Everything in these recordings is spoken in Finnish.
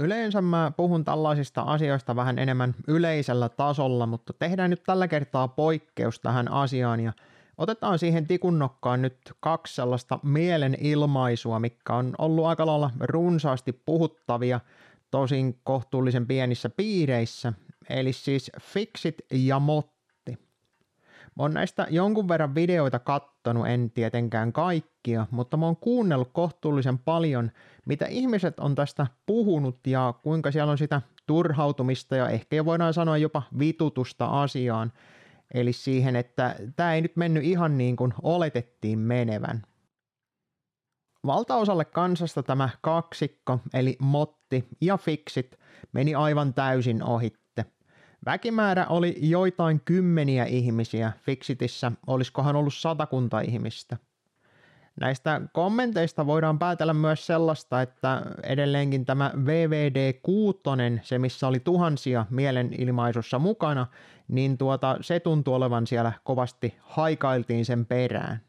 Yleensä mä puhun tällaisista asioista vähän enemmän yleisellä tasolla, mutta tehdään nyt tällä kertaa poikkeus tähän asiaan ja otetaan siihen tikunnokkaan nyt kaksi sellaista mielenilmaisua, mikä on ollut aika lailla runsaasti puhuttavia, tosin kohtuullisen pienissä piireissä, eli siis fixit ja mot oon näistä jonkun verran videoita kattonut, en tietenkään kaikkia, mutta mä oon kuunnellut kohtuullisen paljon, mitä ihmiset on tästä puhunut ja kuinka siellä on sitä turhautumista ja ehkä jo voidaan sanoa jopa vitutusta asiaan. Eli siihen, että tämä ei nyt mennyt ihan niin kuin oletettiin menevän. Valtaosalle kansasta tämä kaksikko, eli motti ja fixit, meni aivan täysin ohi. Väkimäärä oli joitain kymmeniä ihmisiä, Fixitissä oliskohan ollut satakunta ihmistä. Näistä kommenteista voidaan päätellä myös sellaista, että edelleenkin tämä VVD6, se missä oli tuhansia mielenilmaisussa mukana, niin tuota, se tuntuu olevan siellä kovasti haikailtiin sen perään.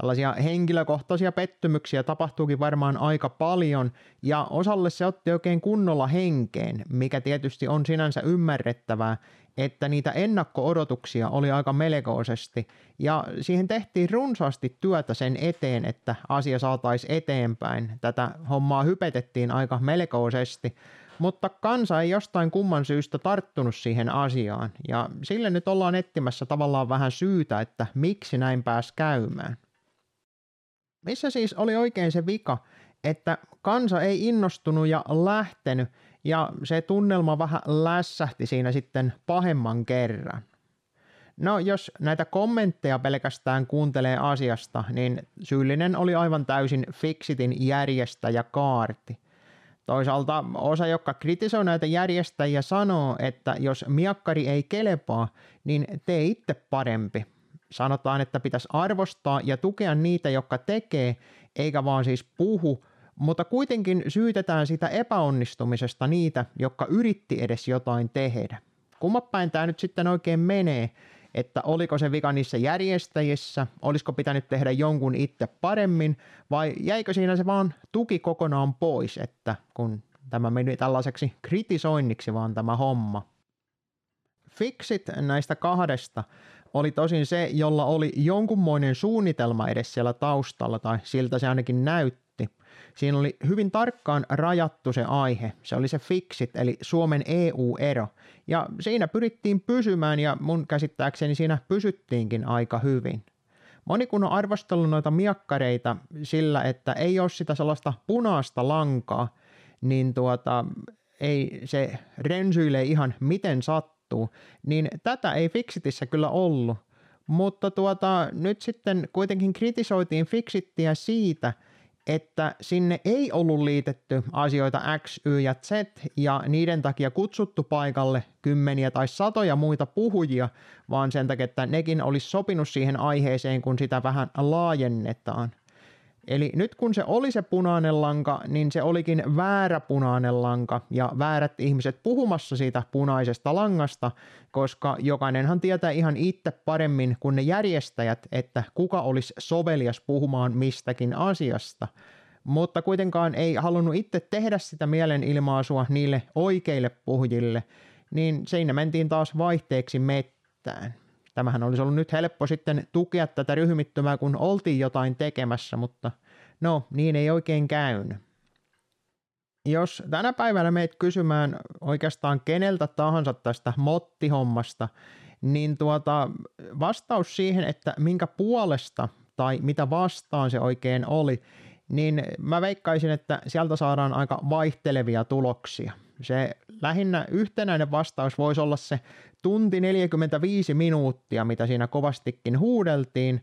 Tällaisia henkilökohtaisia pettymyksiä tapahtuukin varmaan aika paljon ja osalle se otti oikein kunnolla henkeen, mikä tietysti on sinänsä ymmärrettävää, että niitä ennakko-odotuksia oli aika melkoisesti ja siihen tehtiin runsaasti työtä sen eteen, että asia saataisiin eteenpäin. Tätä hommaa hypetettiin aika melkoisesti, mutta kansa ei jostain kumman syystä tarttunut siihen asiaan ja sille nyt ollaan etsimässä tavallaan vähän syytä, että miksi näin pääsi käymään. Missä siis oli oikein se vika, että kansa ei innostunut ja lähtenyt ja se tunnelma vähän lässähti siinä sitten pahemman kerran. No jos näitä kommentteja pelkästään kuuntelee asiasta, niin syyllinen oli aivan täysin Fixitin järjestäjä Kaarti. Toisaalta osa, joka kritisoi näitä järjestäjiä, sanoo, että jos miakkari ei kelepaa, niin tee itse parempi sanotaan, että pitäisi arvostaa ja tukea niitä, jotka tekee, eikä vaan siis puhu, mutta kuitenkin syytetään sitä epäonnistumisesta niitä, jotka yritti edes jotain tehdä. Kumma päin tämä nyt sitten oikein menee, että oliko se vika niissä järjestäjissä, olisiko pitänyt tehdä jonkun itse paremmin, vai jäikö siinä se vaan tuki kokonaan pois, että kun tämä meni tällaiseksi kritisoinniksi vaan tämä homma. Fixit näistä kahdesta oli tosin se, jolla oli jonkunmoinen suunnitelma edes siellä taustalla, tai siltä se ainakin näytti. Siinä oli hyvin tarkkaan rajattu se aihe, se oli se fixit, eli Suomen EU-ero, ja siinä pyrittiin pysymään, ja mun käsittääkseni siinä pysyttiinkin aika hyvin. Moni kun on arvostellut noita miakkareita sillä, että ei ole sitä sellaista punaista lankaa, niin tuota, ei se rensyile ihan miten sattuu tapahtuu, niin tätä ei Fixitissä kyllä ollut. Mutta tuota, nyt sitten kuitenkin kritisoitiin Fixittiä siitä, että sinne ei ollut liitetty asioita X, Y ja Z ja niiden takia kutsuttu paikalle kymmeniä tai satoja muita puhujia, vaan sen takia, että nekin olisi sopinut siihen aiheeseen, kun sitä vähän laajennetaan. Eli nyt kun se oli se punainen lanka, niin se olikin väärä punainen lanka ja väärät ihmiset puhumassa siitä punaisesta langasta, koska jokainenhan tietää ihan itse paremmin kuin ne järjestäjät, että kuka olisi sovelias puhumaan mistäkin asiasta. Mutta kuitenkaan ei halunnut itse tehdä sitä mielenilmaisua niille oikeille puhujille, niin siinä mentiin taas vaihteeksi mettään. Tämähän olisi ollut nyt helppo sitten tukea tätä ryhmittymää, kun oltiin jotain tekemässä, mutta no, niin ei oikein käynyt. Jos tänä päivänä meet kysymään oikeastaan keneltä tahansa tästä mottihommasta, niin tuota, vastaus siihen, että minkä puolesta tai mitä vastaan se oikein oli, niin mä veikkaisin, että sieltä saadaan aika vaihtelevia tuloksia. Se lähinnä yhtenäinen vastaus voisi olla se tunti 45 minuuttia, mitä siinä kovastikin huudeltiin,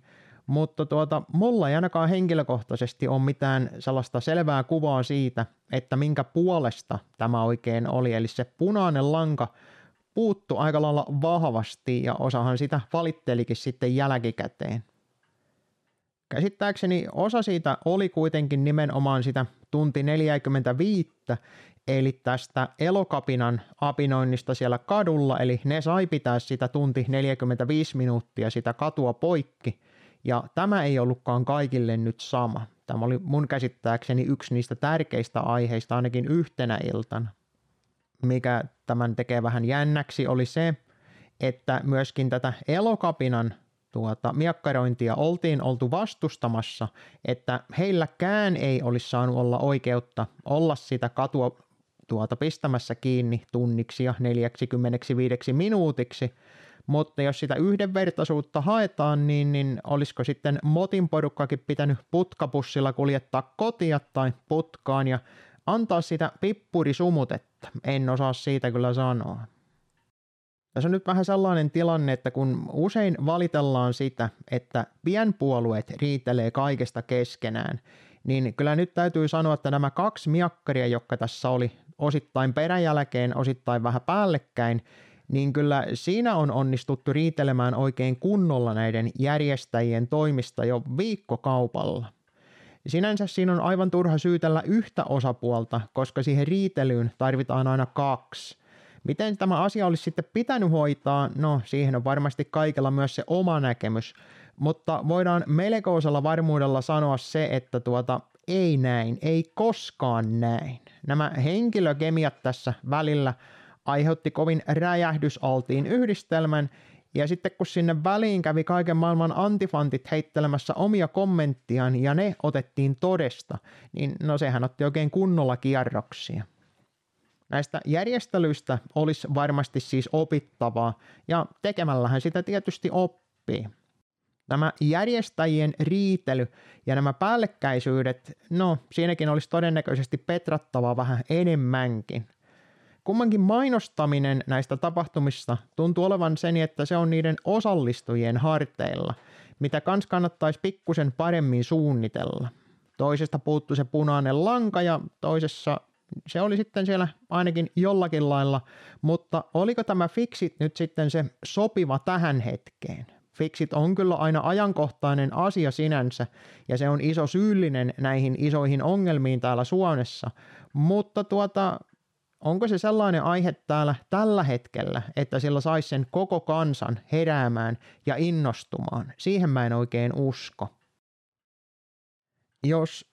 mutta tuota, mulla ei ainakaan henkilökohtaisesti ole mitään sellaista selvää kuvaa siitä, että minkä puolesta tämä oikein oli. Eli se punainen lanka puuttu aika lailla vahvasti ja osahan sitä valittelikin sitten jälkikäteen. Käsittääkseni osa siitä oli kuitenkin nimenomaan sitä tunti 45, eli tästä elokapinan apinoinnista siellä kadulla, eli ne sai pitää sitä tunti 45 minuuttia sitä katua poikki, ja tämä ei ollutkaan kaikille nyt sama. Tämä oli mun käsittääkseni yksi niistä tärkeistä aiheista ainakin yhtenä iltana. Mikä tämän tekee vähän jännäksi oli se, että myöskin tätä elokapinan tuota, miakkarointia oltiin oltu vastustamassa, että heilläkään ei olisi saanut olla oikeutta olla sitä katua tuota, pistämässä kiinni tunniksi ja 45 minuutiksi, mutta jos sitä yhdenvertaisuutta haetaan, niin, niin olisiko sitten Motin porukkakin pitänyt putkapussilla kuljettaa kotia tai putkaan ja antaa sitä pippurisumutetta? En osaa siitä kyllä sanoa. Tässä on nyt vähän sellainen tilanne, että kun usein valitellaan sitä, että pienpuolueet riitelee kaikesta keskenään, niin kyllä nyt täytyy sanoa, että nämä kaksi miakkaria, jotka tässä oli osittain peräjälkeen, osittain vähän päällekkäin, niin kyllä siinä on onnistuttu riitelemään oikein kunnolla näiden järjestäjien toimista jo viikkokaupalla. Sinänsä siinä on aivan turha syytellä yhtä osapuolta, koska siihen riitelyyn tarvitaan aina kaksi. Miten tämä asia olisi sitten pitänyt hoitaa? No, siihen on varmasti kaikilla myös se oma näkemys, mutta voidaan melkoisella varmuudella sanoa se, että tuota, ei näin, ei koskaan näin. Nämä henkilökemiat tässä välillä aiheutti kovin räjähdysaltiin yhdistelmän, ja sitten kun sinne väliin kävi kaiken maailman antifantit heittelemässä omia kommenttiaan ja ne otettiin todesta, niin no sehän otti oikein kunnolla kierroksia. Näistä järjestelyistä olisi varmasti siis opittavaa, ja tekemällähän sitä tietysti oppii. Nämä järjestäjien riitely ja nämä päällekkäisyydet, no siinäkin olisi todennäköisesti petrattavaa vähän enemmänkin. Kummankin mainostaminen näistä tapahtumista tuntuu olevan sen, että se on niiden osallistujien harteilla, mitä kans kannattaisi pikkusen paremmin suunnitella. Toisesta puuttuu se punainen lanka ja toisessa se oli sitten siellä ainakin jollakin lailla, mutta oliko tämä fixit nyt sitten se sopiva tähän hetkeen? Fixit on kyllä aina ajankohtainen asia sinänsä ja se on iso syyllinen näihin isoihin ongelmiin täällä Suomessa, mutta tuota, onko se sellainen aihe täällä tällä hetkellä, että sillä saisi sen koko kansan heräämään ja innostumaan? Siihen mä en oikein usko. Jos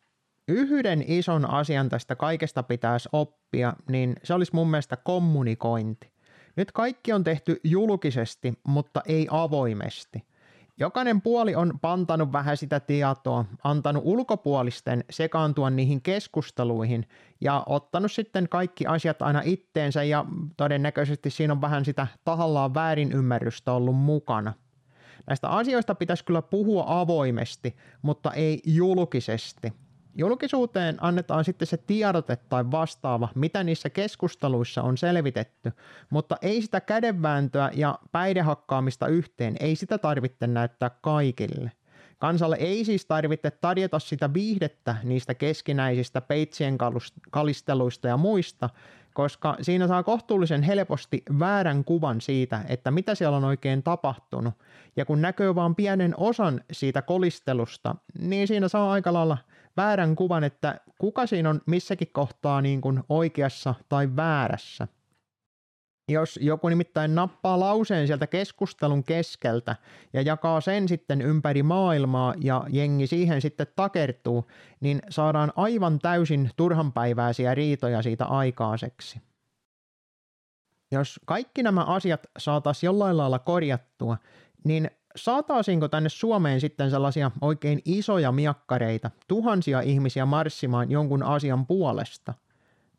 yhden ison asian tästä kaikesta pitäisi oppia, niin se olisi mun mielestä kommunikointi. Nyt kaikki on tehty julkisesti, mutta ei avoimesti. Jokainen puoli on pantanut vähän sitä tietoa, antanut ulkopuolisten sekaantua niihin keskusteluihin ja ottanut sitten kaikki asiat aina itteensä ja todennäköisesti siinä on vähän sitä tahallaan väärinymmärrystä ollut mukana. Näistä asioista pitäisi kyllä puhua avoimesti, mutta ei julkisesti – Julkisuuteen annetaan sitten se tiedote tai vastaava, mitä niissä keskusteluissa on selvitetty, mutta ei sitä kädenvääntöä ja päidehakkaamista yhteen, ei sitä tarvitse näyttää kaikille. Kansalle ei siis tarvitse tarjota sitä viihdettä niistä keskinäisistä peitsien kalisteluista ja muista, koska siinä saa kohtuullisen helposti väärän kuvan siitä, että mitä siellä on oikein tapahtunut. Ja kun näkyy vain pienen osan siitä kolistelusta, niin siinä saa aika lailla väärän kuvan, että kuka siinä on missäkin kohtaa niin kuin oikeassa tai väärässä. Jos joku nimittäin nappaa lauseen sieltä keskustelun keskeltä ja jakaa sen sitten ympäri maailmaa ja jengi siihen sitten takertuu, niin saadaan aivan täysin turhanpäiväisiä riitoja siitä aikaiseksi. Jos kaikki nämä asiat saataisiin jollain lailla korjattua, niin saataisiinko tänne Suomeen sitten sellaisia oikein isoja miakkareita, tuhansia ihmisiä marssimaan jonkun asian puolesta?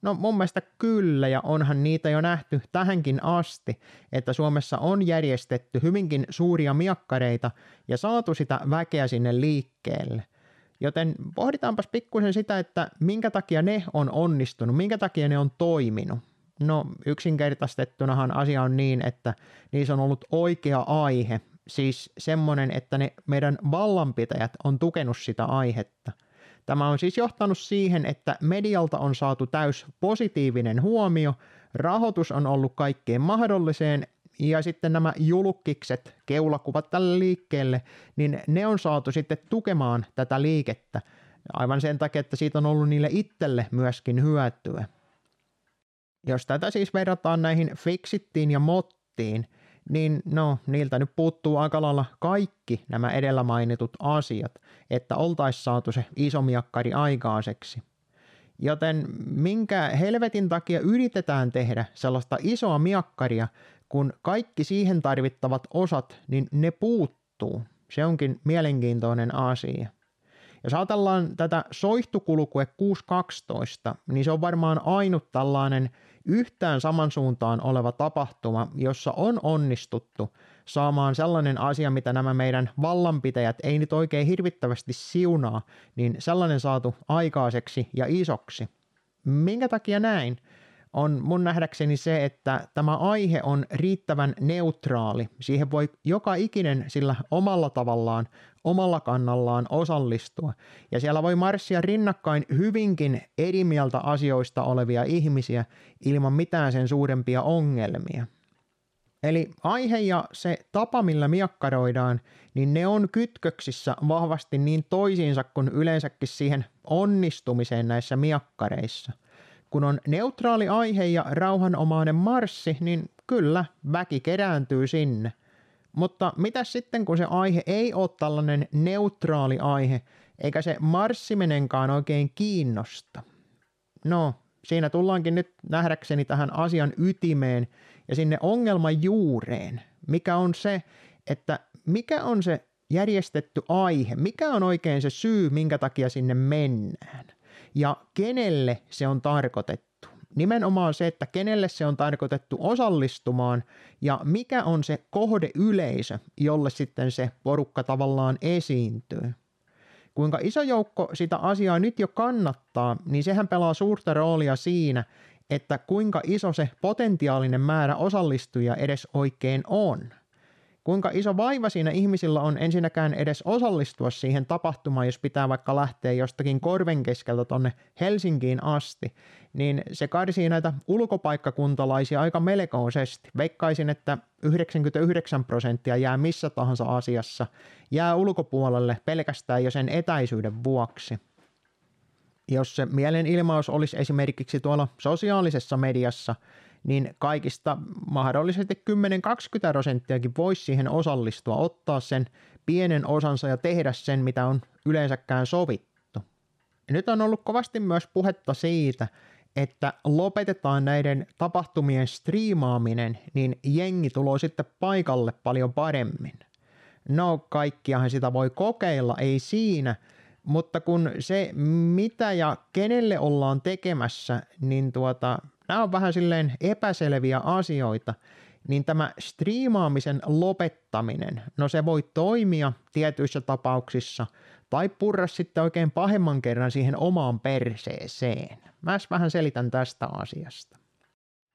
No mun mielestä kyllä, ja onhan niitä jo nähty tähänkin asti, että Suomessa on järjestetty hyvinkin suuria miakkareita ja saatu sitä väkeä sinne liikkeelle. Joten pohditaanpas pikkusen sitä, että minkä takia ne on onnistunut, minkä takia ne on toiminut. No yksinkertaistettunahan asia on niin, että niissä on ollut oikea aihe siis semmoinen, että ne meidän vallanpitäjät on tukenut sitä aihetta. Tämä on siis johtanut siihen, että medialta on saatu täys positiivinen huomio, rahoitus on ollut kaikkeen mahdolliseen ja sitten nämä julkikset, keulakuvat tälle liikkeelle, niin ne on saatu sitten tukemaan tätä liikettä aivan sen takia, että siitä on ollut niille itselle myöskin hyötyä. Jos tätä siis verrataan näihin Fixittiin ja Mottiin, niin no, niiltä nyt puuttuu aika lailla kaikki nämä edellä mainitut asiat, että oltaisiin saatu se iso miakkari aikaiseksi. Joten minkä helvetin takia yritetään tehdä sellaista isoa miakkaria, kun kaikki siihen tarvittavat osat, niin ne puuttuu. Se onkin mielenkiintoinen asia. Jos ajatellaan tätä soihtukulkue 612, niin se on varmaan ainut tällainen yhtään saman suuntaan oleva tapahtuma, jossa on onnistuttu saamaan sellainen asia, mitä nämä meidän vallanpitäjät ei nyt oikein hirvittävästi siunaa, niin sellainen saatu aikaiseksi ja isoksi. Minkä takia näin? On mun nähdäkseni se, että tämä aihe on riittävän neutraali. Siihen voi joka ikinen sillä omalla tavallaan, omalla kannallaan osallistua. Ja siellä voi marssia rinnakkain hyvinkin eri mieltä asioista olevia ihmisiä ilman mitään sen suurempia ongelmia. Eli aihe ja se tapa, millä miakkaroidaan, niin ne on kytköksissä vahvasti niin toisiinsa kuin yleensäkin siihen onnistumiseen näissä miakkareissa – kun on neutraali aihe ja rauhanomainen marssi, niin kyllä, väki kerääntyy sinne. Mutta mitä sitten, kun se aihe ei ole tällainen neutraali aihe, eikä se marssimenenkaan oikein kiinnosta? No, siinä tullaankin nyt nähdäkseni tähän asian ytimeen ja sinne ongelman juureen, mikä on se, että mikä on se järjestetty aihe, mikä on oikein se syy, minkä takia sinne mennään ja kenelle se on tarkoitettu. Nimenomaan se, että kenelle se on tarkoitettu osallistumaan ja mikä on se kohdeyleisö, jolle sitten se porukka tavallaan esiintyy. Kuinka iso joukko sitä asiaa nyt jo kannattaa, niin sehän pelaa suurta roolia siinä, että kuinka iso se potentiaalinen määrä osallistujia edes oikein on – kuinka iso vaiva siinä ihmisillä on ensinnäkään edes osallistua siihen tapahtumaan, jos pitää vaikka lähteä jostakin korven keskeltä tonne Helsinkiin asti, niin se karsii näitä ulkopaikkakuntalaisia aika melkoisesti. Veikkaisin, että 99 prosenttia jää missä tahansa asiassa, jää ulkopuolelle pelkästään jo sen etäisyyden vuoksi. Jos se mielenilmaus olisi esimerkiksi tuolla sosiaalisessa mediassa, niin kaikista mahdollisesti 10-20 prosenttiakin voisi siihen osallistua, ottaa sen pienen osansa ja tehdä sen, mitä on yleensäkään sovittu. Ja nyt on ollut kovasti myös puhetta siitä, että lopetetaan näiden tapahtumien striimaaminen, niin jengi tulee sitten paikalle paljon paremmin. No, kaikkiahan sitä voi kokeilla, ei siinä, mutta kun se mitä ja kenelle ollaan tekemässä, niin tuota, nämä on vähän silleen epäselviä asioita, niin tämä striimaamisen lopettaminen, no se voi toimia tietyissä tapauksissa tai purra sitten oikein pahemman kerran siihen omaan perseeseen. Mä vähän selitän tästä asiasta.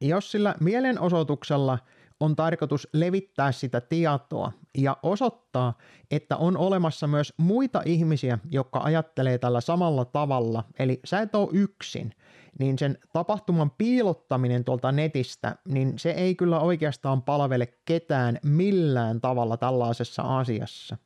Jos sillä mielenosoituksella on tarkoitus levittää sitä tietoa ja osoittaa, että on olemassa myös muita ihmisiä, jotka ajattelee tällä samalla tavalla, eli sä et ole yksin, niin sen tapahtuman piilottaminen tuolta netistä, niin se ei kyllä oikeastaan palvele ketään millään tavalla tällaisessa asiassa.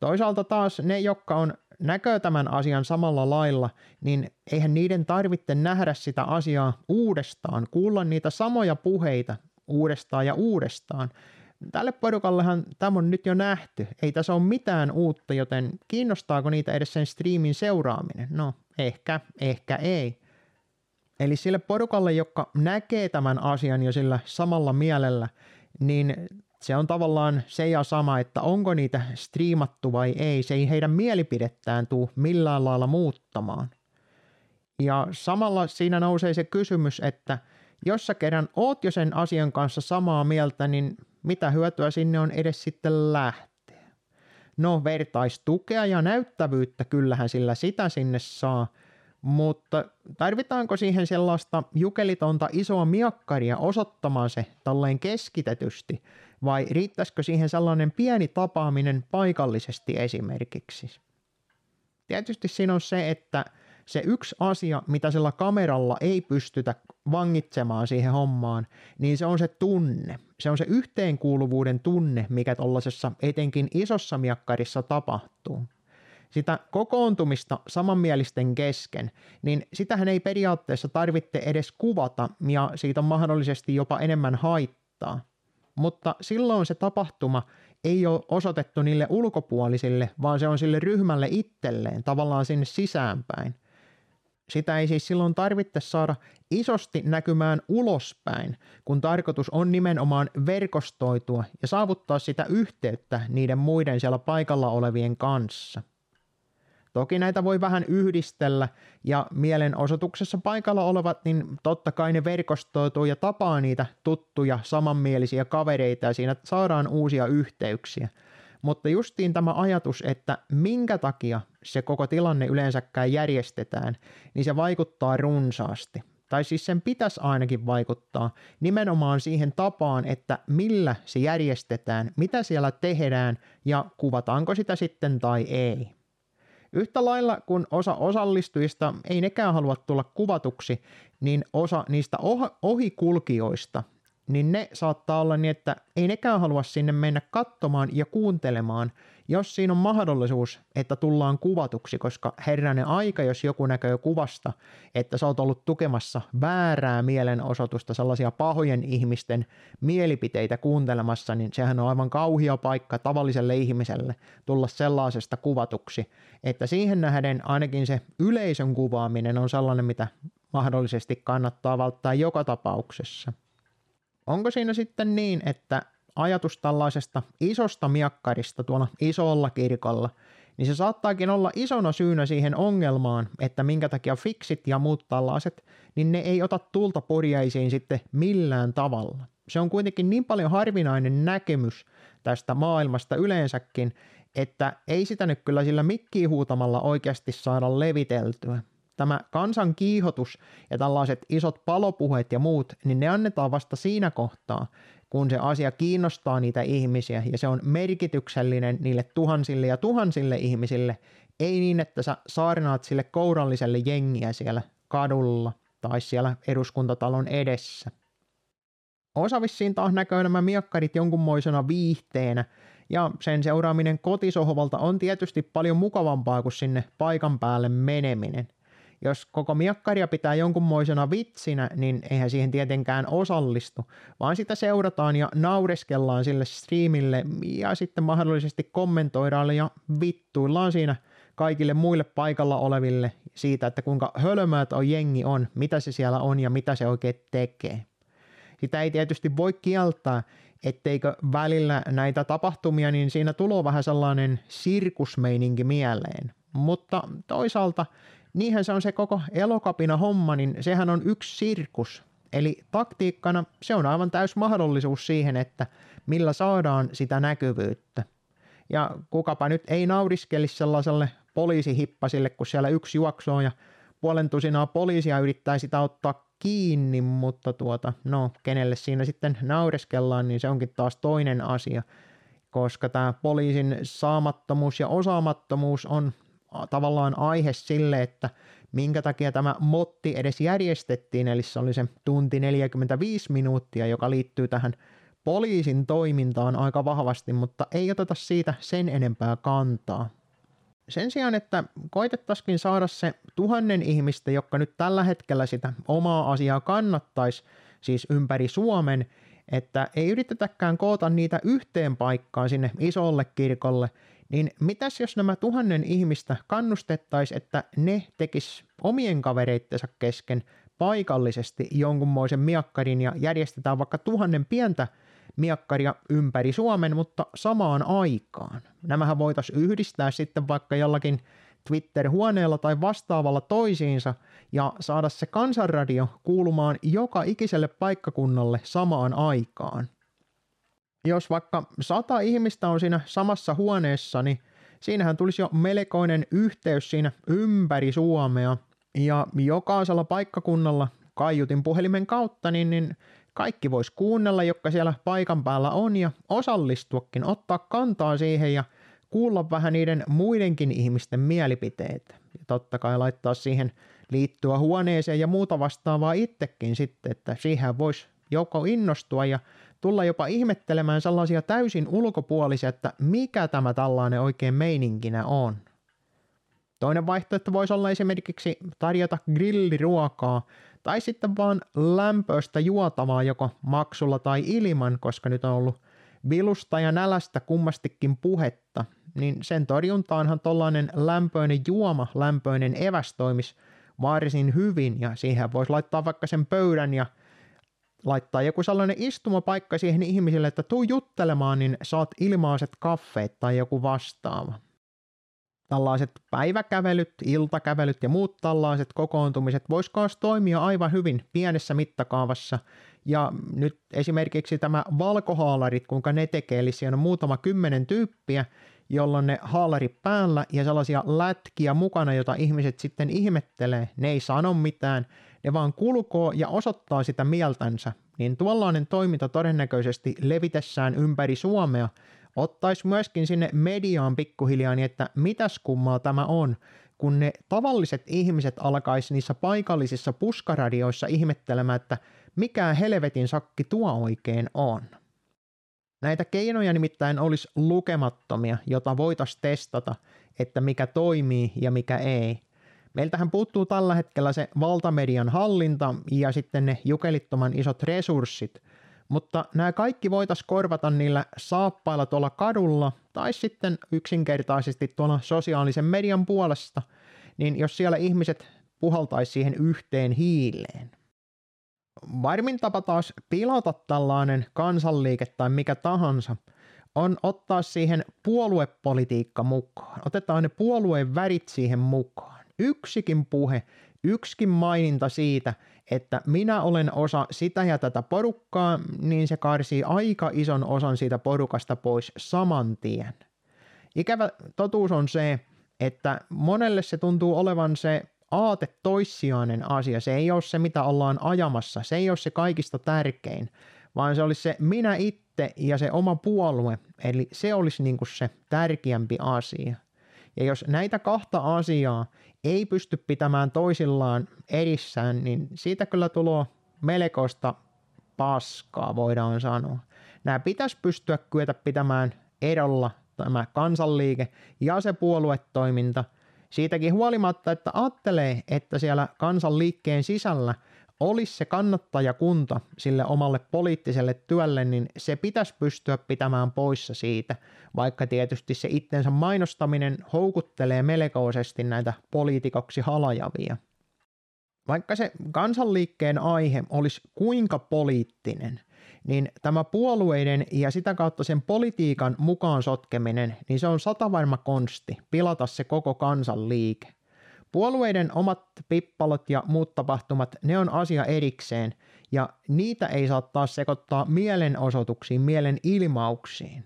Toisaalta taas ne, jotka on näkö tämän asian samalla lailla, niin eihän niiden tarvitse nähdä sitä asiaa uudestaan, kuulla niitä samoja puheita uudestaan ja uudestaan. Tälle porukallehan tämä on nyt jo nähty. Ei tässä ole mitään uutta, joten kiinnostaako niitä edes sen striimin seuraaminen? No, ehkä, ehkä ei. Eli sille porukalle, joka näkee tämän asian jo sillä samalla mielellä, niin se on tavallaan se ja sama, että onko niitä striimattu vai ei. Se ei heidän mielipidettään tuu millään lailla muuttamaan. Ja samalla siinä nousee se kysymys, että jos sä kerran oot jo sen asian kanssa samaa mieltä, niin mitä hyötyä sinne on edes sitten lähteä? No vertaistukea ja näyttävyyttä kyllähän sillä sitä sinne saa – mutta tarvitaanko siihen sellaista jukelitonta isoa miakkaria osoittamaan se tolleen keskitetysti, vai riittäisikö siihen sellainen pieni tapaaminen paikallisesti esimerkiksi? Tietysti siinä on se, että se yksi asia, mitä sillä kameralla ei pystytä vangitsemaan siihen hommaan, niin se on se tunne. Se on se yhteenkuuluvuuden tunne, mikä tuollaisessa etenkin isossa miakkarissa tapahtuu sitä kokoontumista samanmielisten kesken, niin sitähän ei periaatteessa tarvitse edes kuvata ja siitä on mahdollisesti jopa enemmän haittaa. mutta silloin se tapahtuma ei ole osoitettu niille ulkopuolisille, vaan se on sille ryhmälle itselleen, tavallaan sinne sisäänpäin. Sitä ei siis silloin tarvitse saada isosti näkymään ulospäin, kun tarkoitus on nimenomaan verkostoitua ja saavuttaa sitä yhteyttä niiden muiden siellä paikalla olevien kanssa. Toki näitä voi vähän yhdistellä ja mielenosoituksessa paikalla olevat, niin totta kai ne verkostoituu ja tapaa niitä tuttuja samanmielisiä kavereita ja siinä saadaan uusia yhteyksiä. Mutta justiin tämä ajatus, että minkä takia se koko tilanne yleensäkään järjestetään, niin se vaikuttaa runsaasti. Tai siis sen pitäisi ainakin vaikuttaa nimenomaan siihen tapaan, että millä se järjestetään, mitä siellä tehdään ja kuvataanko sitä sitten tai ei. Yhtä lailla kun osa osallistujista ei nekään halua tulla kuvatuksi, niin osa niistä ohikulkijoista niin ne saattaa olla niin, että ei nekään halua sinne mennä katsomaan ja kuuntelemaan, jos siinä on mahdollisuus, että tullaan kuvatuksi, koska herranen aika, jos joku näkee kuvasta, että sä oot ollut tukemassa väärää mielenosoitusta, sellaisia pahojen ihmisten mielipiteitä kuuntelemassa, niin sehän on aivan kauhia paikka tavalliselle ihmiselle tulla sellaisesta kuvatuksi, että siihen nähden ainakin se yleisön kuvaaminen on sellainen, mitä mahdollisesti kannattaa välttää joka tapauksessa. Onko siinä sitten niin, että ajatus tällaisesta isosta miakkarista tuolla isolla kirkolla, niin se saattaakin olla isona syynä siihen ongelmaan, että minkä takia fiksit ja muut tällaiset, niin ne ei ota tulta purjaisiin sitten millään tavalla. Se on kuitenkin niin paljon harvinainen näkemys tästä maailmasta yleensäkin, että ei sitä nyt kyllä sillä mikkiä huutamalla oikeasti saada leviteltyä tämä kansan kiihotus ja tällaiset isot palopuheet ja muut, niin ne annetaan vasta siinä kohtaa, kun se asia kiinnostaa niitä ihmisiä. Ja se on merkityksellinen niille tuhansille ja tuhansille ihmisille, ei niin, että sä saarnaat sille kouralliselle jengiä siellä kadulla tai siellä eduskuntatalon edessä. Osa vissiin taas näkee nämä miakkarit jonkunmoisena viihteenä, ja sen seuraaminen kotisohvalta on tietysti paljon mukavampaa kuin sinne paikan päälle meneminen – jos koko miakkaria pitää jonkunmoisena vitsinä, niin eihän siihen tietenkään osallistu, vaan sitä seurataan ja naureskellaan sille streamille ja sitten mahdollisesti kommentoidaan ja vittuillaan siinä kaikille muille paikalla oleville siitä, että kuinka hölmöät on jengi on, mitä se siellä on ja mitä se oikein tekee. Sitä ei tietysti voi kieltää, etteikö välillä näitä tapahtumia, niin siinä tulee vähän sellainen sirkusmeininki mieleen. Mutta toisaalta niinhän se on se koko elokapina homma, niin sehän on yksi sirkus. Eli taktiikkana se on aivan täys mahdollisuus siihen, että millä saadaan sitä näkyvyyttä. Ja kukapa nyt ei nauriskelisi sellaiselle poliisihippasille, kun siellä yksi juoksoo ja puolen tusinaa poliisia yrittää sitä ottaa kiinni, mutta tuota, no, kenelle siinä sitten naureskellaan, niin se onkin taas toinen asia, koska tämä poliisin saamattomuus ja osaamattomuus on tavallaan aihe sille, että minkä takia tämä motti edes järjestettiin, eli se oli se tunti 45 minuuttia, joka liittyy tähän poliisin toimintaan aika vahvasti, mutta ei oteta siitä sen enempää kantaa. Sen sijaan, että koitettaisiin saada se tuhannen ihmistä, jotka nyt tällä hetkellä sitä omaa asiaa kannattaisi, siis ympäri Suomen, että ei yritetäkään koota niitä yhteen paikkaan sinne isolle kirkolle, niin mitäs jos nämä tuhannen ihmistä kannustettaisiin, että ne tekis omien kavereittensa kesken paikallisesti jonkunmoisen miakkarin ja järjestetään vaikka tuhannen pientä miakkaria ympäri Suomen, mutta samaan aikaan. Nämähän voitaisiin yhdistää sitten vaikka jollakin Twitter-huoneella tai vastaavalla toisiinsa ja saada se kansanradio kuulumaan joka ikiselle paikkakunnalle samaan aikaan jos vaikka sata ihmistä on siinä samassa huoneessa, niin siinähän tulisi jo melkoinen yhteys siinä ympäri Suomea. Ja jokaisella paikkakunnalla kaiutin puhelimen kautta, niin, niin kaikki vois kuunnella, jotka siellä paikan päällä on ja osallistuakin, ottaa kantaa siihen ja kuulla vähän niiden muidenkin ihmisten mielipiteitä. Ja totta kai laittaa siihen liittyä huoneeseen ja muuta vastaavaa itsekin sitten, että siihen voisi joko innostua ja tulla jopa ihmettelemään sellaisia täysin ulkopuolisia, että mikä tämä tällainen oikein meininkinä on. Toinen vaihtoehto voisi olla esimerkiksi tarjota grilliruokaa tai sitten vaan lämpöistä juotavaa joko maksulla tai ilman, koska nyt on ollut vilusta ja nälästä kummastikin puhetta, niin sen torjuntaanhan tollainen lämpöinen juoma, lämpöinen eväs toimisi varsin hyvin ja siihen voisi laittaa vaikka sen pöydän ja laittaa joku sellainen istumapaikka siihen ihmisille, että tuu juttelemaan, niin saat ilmaiset kaffeet tai joku vastaava. Tällaiset päiväkävelyt, iltakävelyt ja muut tällaiset kokoontumiset vois myös toimia aivan hyvin pienessä mittakaavassa. Ja nyt esimerkiksi tämä valkohaalarit, kuinka ne tekee, eli siellä on muutama kymmenen tyyppiä, jolloin ne haalari päällä ja sellaisia lätkiä mukana, jota ihmiset sitten ihmettelee. Ne ei sano mitään, ne vaan kulkoo ja osoittaa sitä mieltänsä. Niin tuollainen toiminta todennäköisesti levitessään ympäri Suomea ottaisi myöskin sinne mediaan pikkuhiljaa niin, että mitäs kummaa tämä on, kun ne tavalliset ihmiset alkaisi niissä paikallisissa puskaradioissa ihmettelemään, että mikä helvetin sakki tuo oikein on. Näitä keinoja nimittäin olisi lukemattomia, jota voitaisiin testata, että mikä toimii ja mikä ei. Meiltähän puuttuu tällä hetkellä se valtamedian hallinta ja sitten ne jukelittoman isot resurssit, mutta nämä kaikki voitaisiin korvata niillä saappailla tuolla kadulla tai sitten yksinkertaisesti tuolla sosiaalisen median puolesta, niin jos siellä ihmiset puhaltaisi siihen yhteen hiileen. Varmin tapa taas pilata tällainen kansanliike tai mikä tahansa on ottaa siihen puoluepolitiikka mukaan. Otetaan ne puolueen värit siihen mukaan. Yksikin puhe, yksikin maininta siitä, että minä olen osa sitä ja tätä porukkaa, niin se karsii aika ison osan siitä porukasta pois saman tien. Ikävä totuus on se, että monelle se tuntuu olevan se aate toissijainen asia. Se ei ole se, mitä ollaan ajamassa. Se ei ole se kaikista tärkein, vaan se olisi se minä itse ja se oma puolue. Eli se olisi niin kuin se tärkeämpi asia. Ja jos näitä kahta asiaa ei pysty pitämään toisillaan edissään, niin siitä kyllä tulo melkoista paskaa, voidaan sanoa. Nämä pitäisi pystyä kyetä pitämään erolla tämä kansanliike ja se puoluetoiminta – Siitäkin huolimatta, että ajattelee, että siellä kansanliikkeen sisällä olisi se kannattajakunta sille omalle poliittiselle työlle, niin se pitäisi pystyä pitämään poissa siitä, vaikka tietysti se itsensä mainostaminen houkuttelee melkoisesti näitä poliitikoksi halajavia. Vaikka se kansanliikkeen aihe olisi kuinka poliittinen, niin tämä puolueiden ja sitä kautta sen politiikan mukaan sotkeminen, niin se on satavarma konsti pilata se koko kansanliike. Puolueiden omat pippalot ja muut tapahtumat, ne on asia erikseen, ja niitä ei saa taas sekoittaa mielenosoituksiin, mielen ilmauksiin.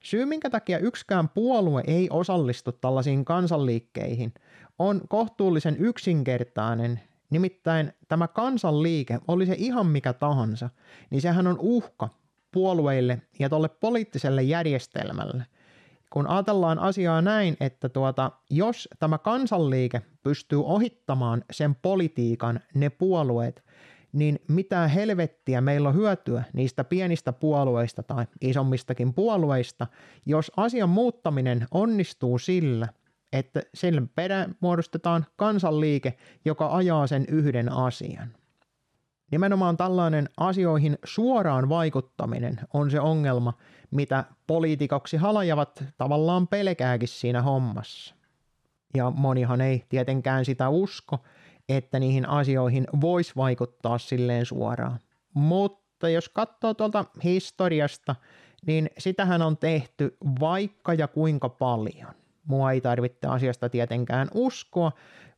Syy, minkä takia yksikään puolue ei osallistu tällaisiin kansanliikkeihin, on kohtuullisen yksinkertainen Nimittäin tämä kansanliike, oli se ihan mikä tahansa, niin sehän on uhka puolueille ja tuolle poliittiselle järjestelmälle. Kun ajatellaan asiaa näin, että tuota, jos tämä kansanliike pystyy ohittamaan sen politiikan, ne puolueet, niin mitä helvettiä meillä on hyötyä niistä pienistä puolueista tai isommistakin puolueista, jos asian muuttaminen onnistuu sillä, että sen perään muodostetaan kansanliike, joka ajaa sen yhden asian. Nimenomaan tällainen asioihin suoraan vaikuttaminen on se ongelma, mitä poliitikoksi halajavat tavallaan pelkääkin siinä hommassa. Ja monihan ei tietenkään sitä usko, että niihin asioihin voisi vaikuttaa silleen suoraan. Mutta jos katsoo tuolta historiasta, niin sitähän on tehty vaikka ja kuinka paljon. Mua ei tarvitse asiasta tietenkään uskoa,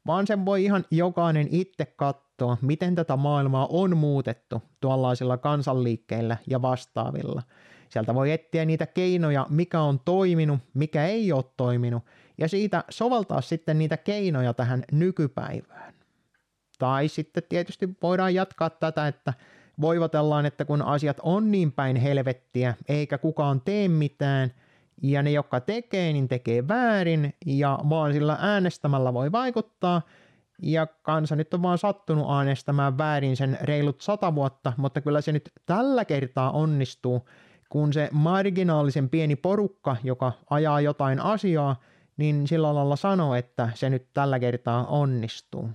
vaan sen voi ihan jokainen itse katsoa, miten tätä maailmaa on muutettu tuollaisilla kansanliikkeillä ja vastaavilla. Sieltä voi etsiä niitä keinoja, mikä on toiminut, mikä ei ole toiminut, ja siitä soveltaa sitten niitä keinoja tähän nykypäivään. Tai sitten tietysti voidaan jatkaa tätä, että voivatellaan, että kun asiat on niin päin helvettiä, eikä kukaan tee mitään – ja ne, jotka tekee, niin tekee väärin ja vaan sillä äänestämällä voi vaikuttaa. Ja kansa nyt on vaan sattunut äänestämään väärin sen reilut sata vuotta, mutta kyllä se nyt tällä kertaa onnistuu, kun se marginaalisen pieni porukka, joka ajaa jotain asiaa, niin sillä lailla sano, että se nyt tällä kertaa onnistuu.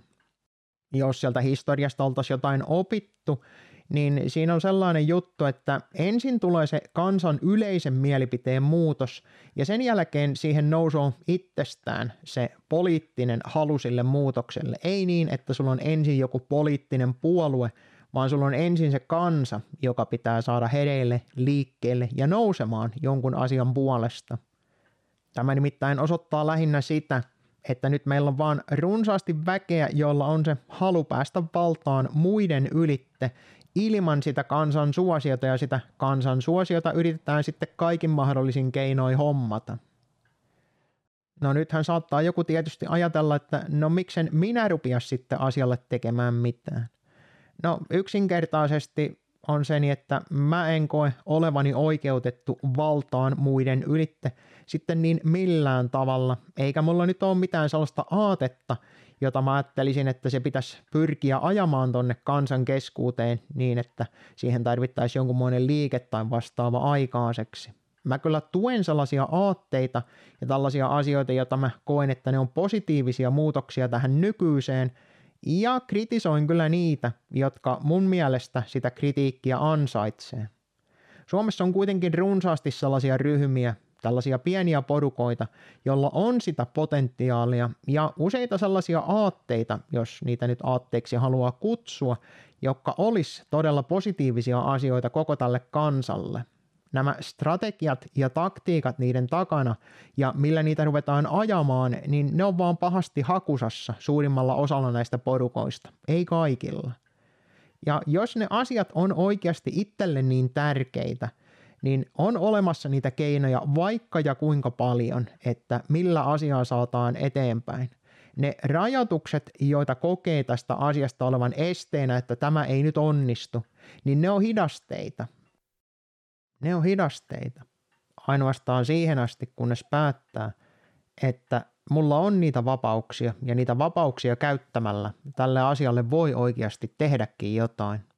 Jos sieltä historiasta oltaisiin jotain opittu, niin siinä on sellainen juttu, että ensin tulee se kansan yleisen mielipiteen muutos ja sen jälkeen siihen nousuu itsestään se poliittinen halu sille muutokselle. Ei niin, että sulla on ensin joku poliittinen puolue, vaan sulla on ensin se kansa, joka pitää saada hereille, liikkeelle ja nousemaan jonkun asian puolesta. Tämä nimittäin osoittaa lähinnä sitä, että nyt meillä on vaan runsaasti väkeä, jolla on se halu päästä valtaan muiden ylitte ilman sitä kansan suosiota ja sitä kansan suosiota yritetään sitten kaikin mahdollisin keinoin hommata. No nythän saattaa joku tietysti ajatella, että no miksen minä rupia sitten asialle tekemään mitään. No yksinkertaisesti on se, että mä en koe olevani oikeutettu valtaan muiden ylitte sitten niin millään tavalla, eikä mulla nyt ole mitään sellaista aatetta, jota mä ajattelisin, että se pitäisi pyrkiä ajamaan tonne kansan keskuuteen niin, että siihen tarvittaisiin jonkunmoinen liike tai vastaava aikaiseksi. Mä kyllä tuen sellaisia aatteita ja tällaisia asioita, joita mä koen, että ne on positiivisia muutoksia tähän nykyiseen, ja kritisoin kyllä niitä, jotka mun mielestä sitä kritiikkiä ansaitsee. Suomessa on kuitenkin runsaasti sellaisia ryhmiä, tällaisia pieniä porukoita, jolla on sitä potentiaalia ja useita sellaisia aatteita, jos niitä nyt aatteeksi haluaa kutsua, jotka olisi todella positiivisia asioita koko tälle kansalle. Nämä strategiat ja taktiikat niiden takana ja millä niitä ruvetaan ajamaan, niin ne on vaan pahasti hakusassa suurimmalla osalla näistä porukoista, ei kaikilla. Ja jos ne asiat on oikeasti itselle niin tärkeitä – niin on olemassa niitä keinoja vaikka ja kuinka paljon, että millä asiaa saataan eteenpäin. Ne rajoitukset, joita kokee tästä asiasta olevan esteenä, että tämä ei nyt onnistu, niin ne on hidasteita. Ne on hidasteita. Ainoastaan siihen asti, kunnes päättää, että mulla on niitä vapauksia ja niitä vapauksia käyttämällä tälle asialle voi oikeasti tehdäkin jotain.